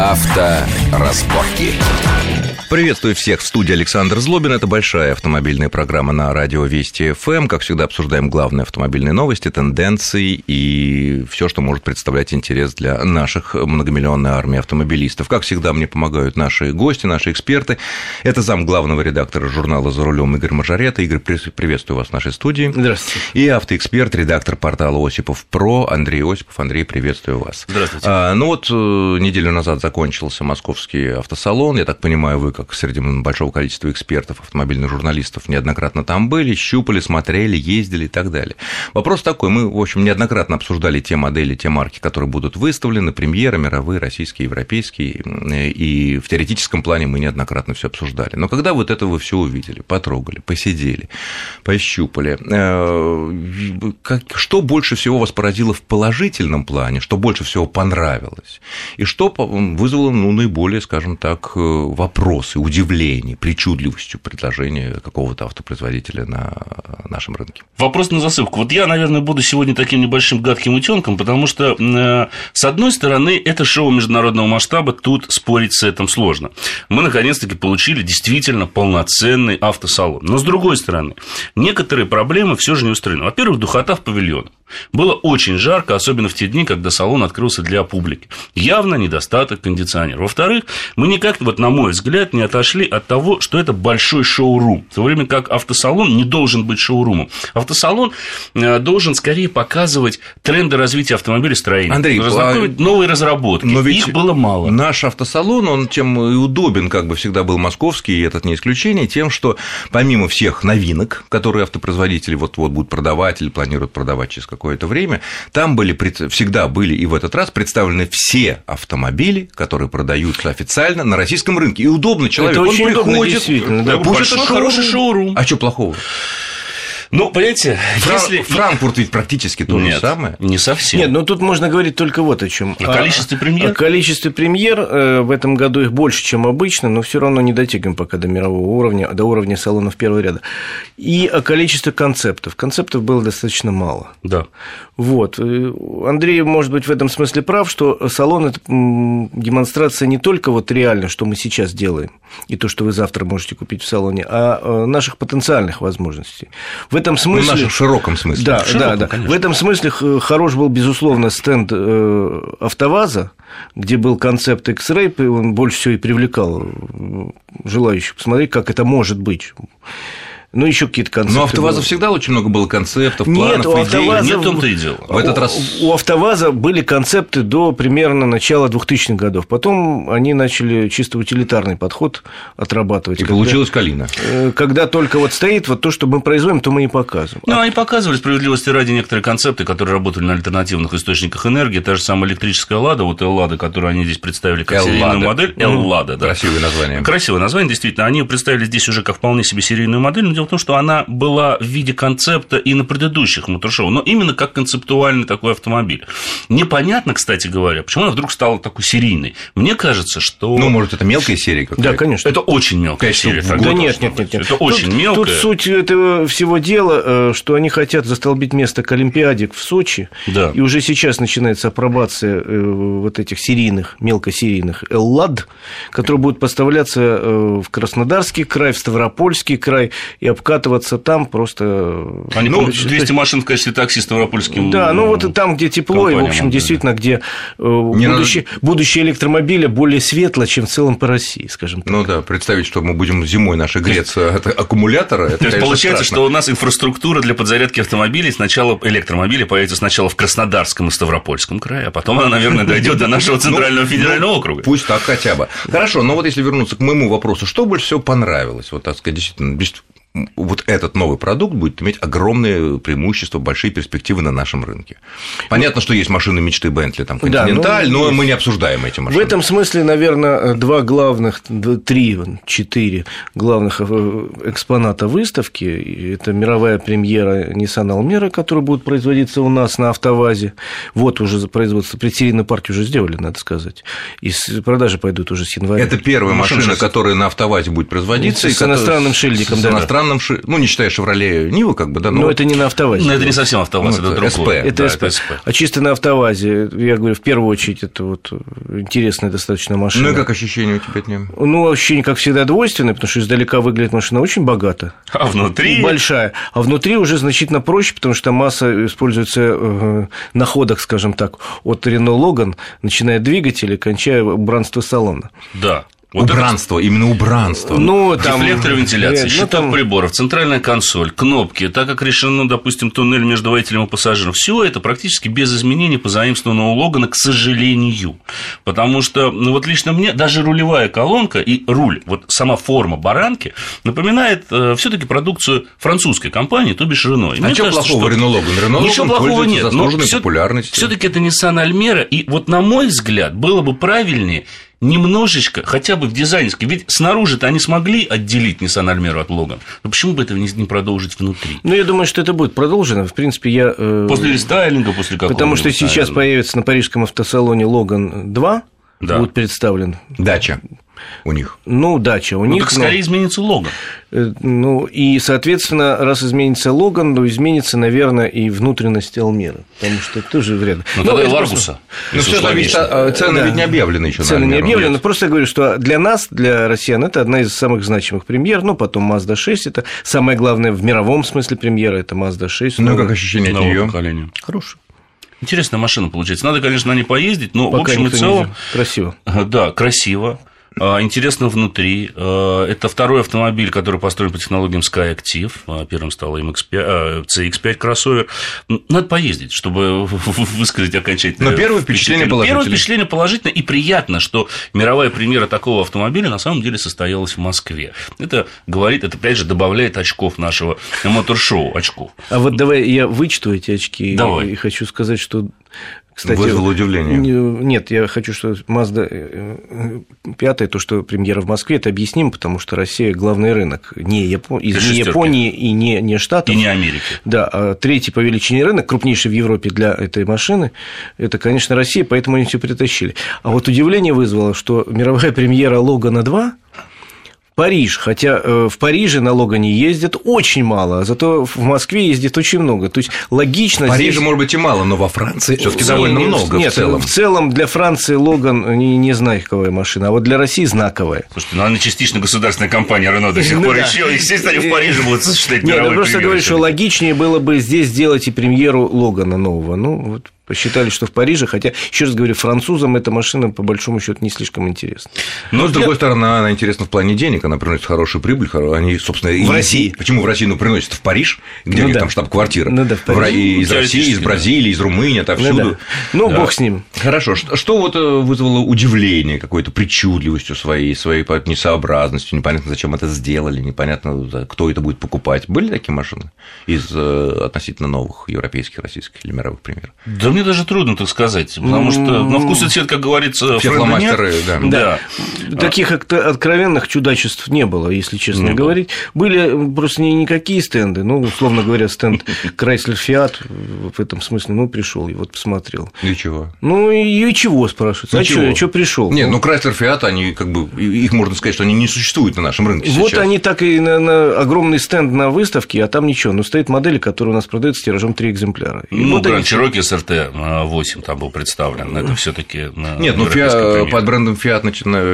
Авторазборки. Приветствую всех в студии Александр Злобин. Это большая автомобильная программа на радио Вести ФМ. Как всегда, обсуждаем главные автомобильные новости, тенденции и все, что может представлять интерес для наших многомиллионной армии автомобилистов. Как всегда, мне помогают наши гости, наши эксперты. Это зам главного редактора журнала «За рулем» Игорь Мажарета. Игорь, приветствую вас в нашей студии. Здравствуйте. И автоэксперт, редактор портала «Осипов Про» Андрей Осипов. Андрей, приветствую вас. Здравствуйте. А, ну вот, э, неделю назад закончился московский автосалон. Я так понимаю, вы как среди большого количества экспертов, автомобильных журналистов неоднократно там были, щупали, смотрели, ездили и так далее. Вопрос такой, мы, в общем, неоднократно обсуждали те модели, те марки, которые будут выставлены, премьеры, мировые, российские, европейские, и в теоретическом плане мы неоднократно все обсуждали. Но когда вот это вы все увидели, потрогали, посидели, пощупали, э, что больше всего вас поразило в положительном плане, что больше всего понравилось, и что вызвало ну, наиболее, скажем так, э, вопросы вопросы, удивление, причудливостью предложения какого-то автопроизводителя на нашем рынке. Вопрос на засыпку. Вот я, наверное, буду сегодня таким небольшим гадким утенком, потому что, э, с одной стороны, это шоу международного масштаба, тут спорить с этим сложно. Мы, наконец-таки, получили действительно полноценный автосалон. Но, с другой стороны, некоторые проблемы все же не устранены. Во-первых, духота в павильонах. Было очень жарко, особенно в те дни, когда салон открылся для публики. Явно недостаток кондиционера. Во-вторых, мы никак, вот на мой взгляд, не отошли от того, что это большой шоурум. В то время как автосалон не должен быть шоурумом. Автосалон э, должен скорее показывать тренды развития автомобилестроения. Андрей, разработать а... новые разработки. Но ведь Их было мало. Наш автосалон, он тем и удобен, как бы всегда был московский, и этот не исключение, тем, что помимо всех новинок, которые автопроизводители вот-вот будут продавать или планируют продавать через какое-то время, там были, всегда были и в этот раз представлены все автомобили, которые продаются официально на российском рынке. И удобно человек, это он очень приходит, удобно, да. Пусть это хороший шоурум. А что плохого? Ну, понимаете, Фран... если... Франкфурт ведь практически то Нет, же самое. не совсем. Нет, ну тут можно говорить только вот о чем. О количестве премьер? О количестве премьер э, в этом году их больше, чем обычно, но все равно не дотягиваем пока до мирового уровня, до уровня салонов первого ряда. И о количестве концептов. Концептов было достаточно мало. Да. Вот. Э, Андрей, может быть, в этом смысле прав, что салон – это демонстрация не только вот реально, что мы сейчас делаем, и то, что вы завтра можете купить в салоне, а э, наших потенциальных возможностей. В этом смысле… Ну, широком смысле. Да, широком, да, да. В этом смысле хорош был, безусловно, стенд э, АвтоВАЗа, где был концепт X-Ray, он больше всего и привлекал желающих посмотреть, как это может быть ну, еще какие-то концепты. Но АвтоВАЗа было. всегда очень много было концептов, Нет, планов, АвтоВАЗа... идей. Нет, том-то и дело. В этот раз... У АвтоВАЗа были концепты до примерно начала 2000-х годов. Потом они начали чисто утилитарный подход отрабатывать. И когда, получилась калина. Э, когда только вот стоит вот то, что мы производим, то мы и показываем. Ну, а... они показывали справедливости ради некоторые концепты, которые работали на альтернативных источниках энергии. Та же самая электрическая «Лада», вот «Эллада», которую они здесь представили как Эллада. серийную модель. «Эллада», да. Красивое название. Красивое название, действительно. Они представили здесь уже как вполне себе серийную модель, но дело в том, что она была в виде концепта и на предыдущих мотошоу, но именно как концептуальный такой автомобиль. Непонятно, кстати говоря, почему она вдруг стала такой серийной. Мне кажется, что... Ну, может, это мелкая серия какая-то? Да, конечно. Это очень мелкая конечно, серия. Да нет, нет, нет, нет. Это очень тут, мелкая. Тут суть этого всего дела, э, что они хотят застолбить место к Олимпиаде в Сочи, да. и уже сейчас начинается апробация э, вот этих серийных, мелкосерийных «Эллад», которые будут поставляться э, в Краснодарский край, в Ставропольский край и обкатываться там просто... Они, ну, 200 машин в качестве такси Ставропольским Да, ну вот там, где тепло, и, в общем, действительно, где э, будущее, надо... будущее электромобиля более светло, чем в целом по России, скажем так. Ну да, представить, что мы будем зимой наши греться от аккумулятора, это, То есть, получается, страшно. что у нас инфраструктура для подзарядки автомобилей сначала, электромобилей появится сначала в Краснодарском и Ставропольском крае, а потом она, наверное, дойдет до нашего ну, центрального ну, федерального округа. Пусть так хотя бы. Хорошо, но вот если вернуться к моему вопросу, что больше всего понравилось? Вот, так сказать, действительно, вот этот новый продукт будет иметь огромные преимущества, большие перспективы на нашем рынке. Понятно, что есть машины мечты Бентли, там Континенталь, да, ну, но мы не обсуждаем эти машины. В этом смысле, наверное, два главных, три, четыре главных э, экспоната выставки – это мировая премьера Nissan Almera, которая будет производиться у нас на АвтоВАЗе. Вот уже производство, предсерийную партию уже сделали, надо сказать. И продажи пойдут уже с января. Это первая машина, машина которая на АвтоВАЗе будет производиться. С, и с иностранным шильдиком, с да. иностранным иностранном, ши- ну, не считая «Шевроле», «Нивы», как бы, да, но, но это не на автовазе. Ну, это не совсем автоваз, ну, это, это другое. Это, да, СП. это СП. А чисто на автовазе, я говорю, в первую очередь, это вот интересная достаточно машина. Ну, и как ощущение у тебя от нее? Ну, ощущение, как всегда, двойственное, потому что издалека выглядит машина очень богато. А внутри? Большая. А внутри уже значительно проще, потому что масса используется э, на ходах, скажем так, от Renault Logan, начиная от двигателя, кончая убранство салона. Да. Вот убранство, это... именно убранство. Ну, там... Дефлектор вентиляции, Нет, ну, там... приборов, центральная консоль, кнопки. Так как решено, допустим, туннель между водителем и пассажиром, все это практически без изменений позаимствовано у Логана, к сожалению. Потому что, ну, вот лично мне даже рулевая колонка и руль, вот сама форма баранки напоминает э, все таки продукцию французской компании, то бишь Renault. а что плохого что... Renault Logan? Renault Ничего плохого нет. Но популярностью. все таки это Nissan Almera, и вот, на мой взгляд, было бы правильнее немножечко, хотя бы в дизайнерской, ведь снаружи-то они смогли отделить Nissan Almera от Logan, но почему бы этого не продолжить внутри? Ну, я думаю, что это будет продолжено, в принципе, я... Э... После рестайлинга, после какого Потому что сейчас появится на парижском автосалоне Logan 2, да. будет представлен. Дача у них. Ну, дача у ну, них. Так скорее но... изменится Логан. Э, ну, и, соответственно, раз изменится Логан, то изменится, наверное, и внутренность Алмеры, потому что тоже вряд ли. Ну, тогда и Ларгуса. Ну, все зависит, а, цены да. ведь не объявлены еще. Цены не объявлены, просто я говорю, что для нас, для россиян, это одна из самых значимых премьер, ну, потом Mazda 6, это самое главное в мировом смысле премьера, это Mazda 6. Ну, как ощущение от нее? Хорошее. Интересная машина получается. Надо, конечно, на ней поездить, но Пока в общем и целом. Красиво. Да, красиво. А, интересно внутри. А, это второй автомобиль, который построен по технологиям Sky Active. А, первым стал MX-5, CX-5 кроссовер. Надо поездить, чтобы высказать окончательно. Но первое впечатление положительное. Первое впечатление положительное. И приятно, что мировая премьера такого автомобиля на самом деле состоялась в Москве. Это говорит, это опять же добавляет очков нашего мотор-шоу, очков. А вот давай я вычту эти очки. Давай. И хочу сказать, что кстати, Вызвало удивление. Нет, я хочу, что Mazda 5, э, то, что премьера в Москве, это объяснимо, потому что Россия главный рынок не, Япон... из не Японии и не, не Штатов. И не Америки. Да, а третий по величине рынок, крупнейший в Европе для этой машины, это, конечно, Россия, поэтому они все притащили. А вот удивление вызвало, что мировая премьера Логана 2 Париж, хотя э, в Париже на Логане ездят очень мало, а зато в Москве ездит очень много. То есть логично. В Париже, здесь... может быть, и мало, но во Франции все-таки довольно много. Нет, в целом. в целом для Франции Логан не, не знаковая машина, а вот для России знаковая. Слушайте, ну она частично государственная компания Рено до сих пор еще, естественно, они в Париже будут осуществлять Нет, я просто говорю, что логичнее было бы здесь сделать и премьеру Логана нового. Ну, вот посчитали, что в Париже, хотя, еще раз говорю, французам эта машина, по большому счету, не слишком интересна. Но, с другой стороны, она интересна в плане денег, она приносит хорошую прибыль, они, собственно, в и... России. Почему в России, ну, приносят в Париж, где ну, у них да. там штаб-квартира, ну, да, в Париж. из России, из Бразилии, из Румынии, отовсюду. Ну, да. ну да. бог с ним. Хорошо, что, что вот э, вызвало удивление какой-то причудливостью своей, своей несообразностью, непонятно, зачем это сделали, непонятно, кто это будет покупать. Были такие машины из э, относительно новых европейских, российских или мировых примеров? Да мне даже трудно так сказать потому что на вкус и цвет, как говорится, фломастеры, да. да. Таких откровенных чудачеств не было, если честно не говорить. Было. Были просто не никакие стенды, ну, условно говоря, стенд Chrysler Fiat в этом смысле, ну, пришел и вот посмотрел. И чего? Ну, и чего, спрашивается? А что, что пришел? Нет, ну, Chrysler Fiat, они как бы, их можно сказать, что они не существуют на нашем рынке Вот они так и на, на огромный стенд на выставке, а там ничего, но стоит модели, которые у нас продаются тиражом три экземпляра. И ну, вот Grand Cherokee SRT 8 там был представлен. Это все-таки Нет, ну Fiat, под брендом Fiat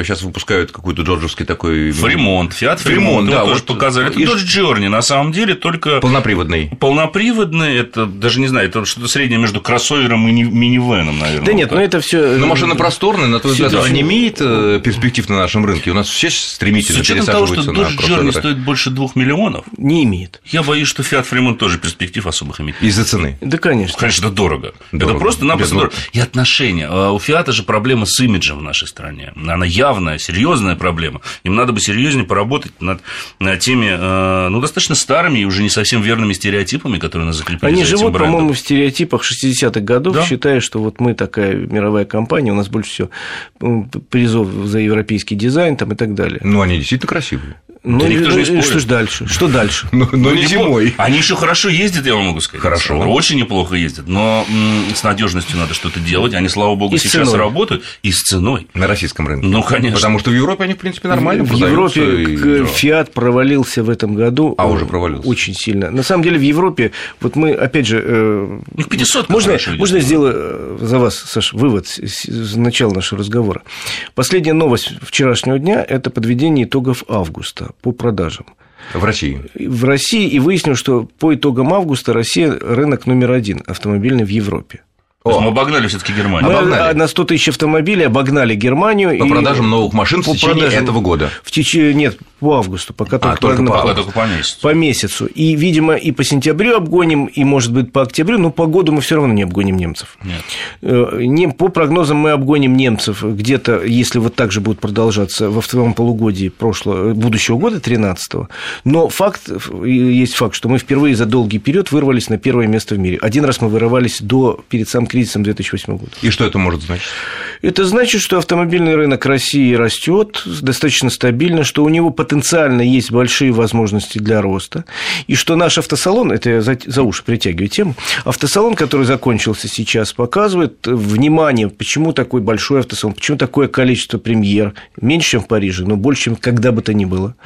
сейчас выпускают какой-то доджевский такой. Freemont, Fiat Freemont, да, вот показали. Это Dodge Journey, на самом деле, только полноприводный. Полноприводный, это даже не знаю, это что-то среднее между кроссовером и минивеном, наверное. Да нет, ну это все. Но машина просторная, на твой взгляд, она не имеет э, перспектив на нашем рынке. У нас все стремительно С учетом того, что Dodge Journey стоит больше двух миллионов, не имеет. Я боюсь, что Fiat Freemont тоже перспектив особых имеет. Из-за цены. Да, конечно. Конечно, дорого. Дорого. Это просто-напросто дорого и отношения. А у Фиата же проблема с имиджем в нашей стране. Она явная, серьезная проблема. Им надо бы серьезнее поработать над, над теми, э, ну, достаточно старыми и уже не совсем верными стереотипами, которые нас закрепили Они за живут, этим по-моему, в стереотипах 60-х годов, да? считая, что вот мы такая мировая компания, у нас больше всего призов за европейский дизайн там, и так далее. Ну, они действительно красивые. Ну, Да никто же не спорит. что ж дальше? Что дальше? Но, но не неплохо. зимой. Они еще хорошо ездят, я вам могу сказать. Хорошо. Очень неплохо ездят. Но м, с надежностью надо что-то делать. Они, слава богу, И сейчас ценой. работают. И с ценой. На российском рынке. Ну, конечно. Потому что в Европе они, в принципе, нормально В продаются Европе и- Фиат провалился в этом году. А, уже провалился. Очень сильно. На самом деле в Европе, вот мы, опять же... э, Ну, к 500 Можно, идет. можно я сделаю э, за вас, Саш, вывод с с начала нашего разговора. Последняя новость вчерашнего дня – это подведение итогов августа по продажам. в России. В России и выяснилось, что по итогам августа Россия рынок номер один автомобильный в Европе. То есть мы обогнали все-таки Германию. Мы Обогнали. на 100 тысяч автомобилей обогнали Германию. По и- продажам новых машин в по течение продажам- этого года. В течение, нет, по августу, пока только, только прогноз. по Пока только по месяцу. по месяцу. И, видимо, и по сентябрю обгоним, и, может быть, по октябрю, но по году мы все равно не обгоним немцев. Нет. Э, По прогнозам мы обгоним немцев где-то, если вот так же будет продолжаться во втором полугодии прошлого, будущего года, 13 Но факт, есть факт, что мы впервые за долгий период вырвались на первое место в мире. Один раз мы вырывались до, перед самым кризисом 2008 года. И что это может значить? Это значит, что автомобильный рынок России растет достаточно стабильно, что у него потенциально есть большие возможности для роста, и что наш автосалон, это я за, за уши притягиваю тему, автосалон, который закончился сейчас, показывает внимание, почему такой большой автосалон, почему такое количество премьер, меньше, чем в Париже, но больше, чем когда бы то ни было.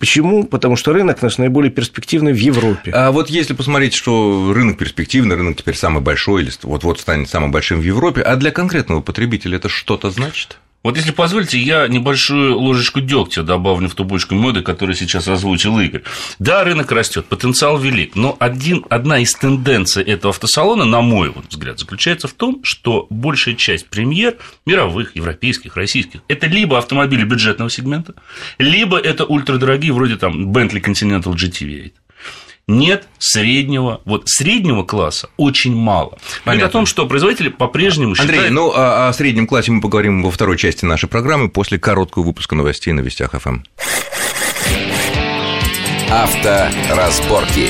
Почему? Потому что рынок наш наиболее перспективный в Европе. А вот если посмотреть, что рынок перспективный, рынок теперь самый большой, или вот-вот станет самым большим в Европе, а для конкретного потребителя это что-то значит? Вот если позволите, я небольшую ложечку дегтя добавлю в ту бочку меда, которую сейчас озвучил Игорь. Да, рынок растет, потенциал велик, но один, одна из тенденций этого автосалона, на мой взгляд, заключается в том, что большая часть премьер мировых, европейских, российских, это либо автомобили бюджетного сегмента, либо это ультрадорогие, вроде там Bentley Continental GT8 нет среднего, вот среднего класса очень мало. Говорит Понятно. о том, что производители по-прежнему Андрей, считают... ну а о среднем классе мы поговорим во второй части нашей программы после короткого выпуска новостей на Вестях ФМ. Авторазборки.